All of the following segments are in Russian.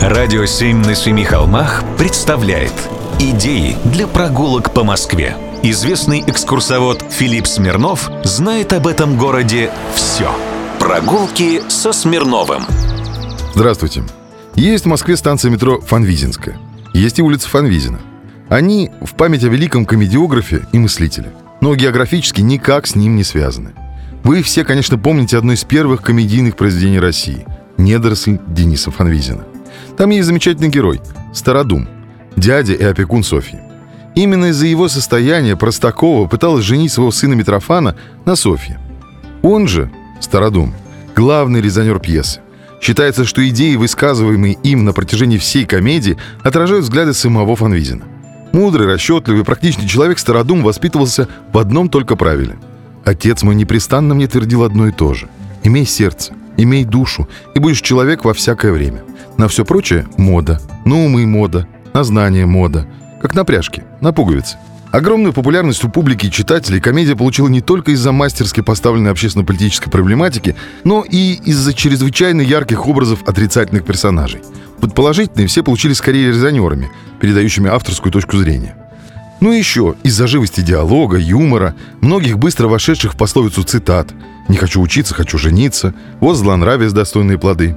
Радио «Семь на семи холмах» представляет Идеи для прогулок по Москве. Известный экскурсовод Филипп Смирнов знает об этом городе все. Прогулки со Смирновым. Здравствуйте. Есть в Москве станция метро Фанвизинская. Есть и улица Фанвизина. Они в память о великом комедиографе и мыслителе. Но географически никак с ним не связаны. Вы все, конечно, помните одно из первых комедийных произведений России «Недоросль» Дениса Фанвизина. Там есть замечательный герой – Стародум, дядя и опекун Софьи. Именно из-за его состояния Простакова пыталась женить своего сына Митрофана на Софье. Он же, Стародум, главный резонер пьесы. Считается, что идеи, высказываемые им на протяжении всей комедии, отражают взгляды самого Фанвизина. Мудрый, расчетливый, практичный человек Стародум воспитывался в одном только правиле. Отец мой непрестанно мне твердил одно и то же. «Имей сердце, имей душу, и будешь человек во всякое время». На все прочее – мода. На умы – мода. На знания – мода. Как на пряжке, на пуговицы. Огромную популярность у публики и читателей комедия получила не только из-за мастерски поставленной общественно-политической проблематики, но и из-за чрезвычайно ярких образов отрицательных персонажей. Предположительные все получили скорее резонерами, передающими авторскую точку зрения. Ну и еще, из-за живости диалога, юмора, многих быстро вошедших в пословицу цитат «Не хочу учиться, хочу жениться», «Вот злонравие с достойные плоды»,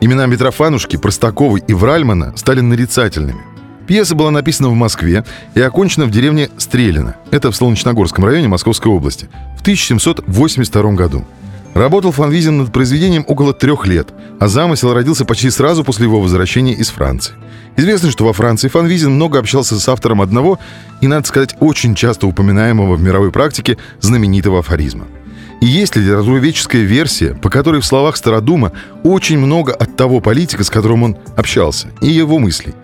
Имена Митрофанушки, Простаковой и Вральмана стали нарицательными. Пьеса была написана в Москве и окончена в деревне Стрелино, это в Солнечногорском районе Московской области, в 1782 году. Работал Фанвизин над произведением около трех лет, а замысел родился почти сразу после его возвращения из Франции. Известно, что во Франции Фанвизин много общался с автором одного и, надо сказать, очень часто упоминаемого в мировой практике знаменитого афоризма – и есть литературоведческая версия, по которой в словах Стародума очень много от того политика, с которым он общался, и его мыслей.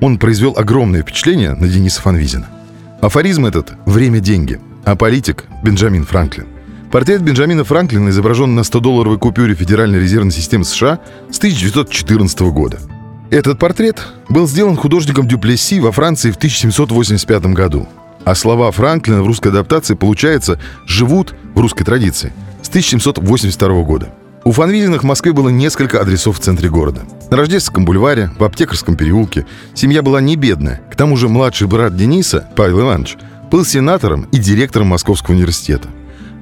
Он произвел огромное впечатление на Дениса Фанвизина. Афоризм этот «время – деньги», а политик – Бенджамин Франклин. Портрет Бенджамина Франклина изображен на 100-долларовой купюре Федеральной резервной системы США с 1914 года. Этот портрет был сделан художником Дюплесси во Франции в 1785 году. А слова Франклина в русской адаптации, получается, живут в русской традиции с 1782 года. У Фанвизиных в Москве было несколько адресов в центре города. На Рождественском бульваре, в Аптекарском переулке. Семья была не бедная. К тому же младший брат Дениса, Павел Иванович, был сенатором и директором Московского университета.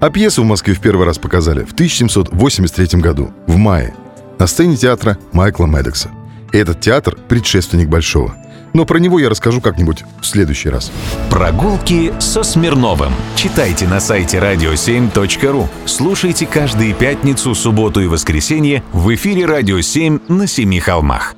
А пьесу в Москве в первый раз показали в 1783 году, в мае, на сцене театра Майкла Медекса. И этот театр – предшественник Большого – но про него я расскажу как-нибудь в следующий раз. Прогулки со Смирновым. Читайте на сайте radio7.ru. Слушайте каждые пятницу, субботу и воскресенье в эфире «Радио 7» на Семи холмах.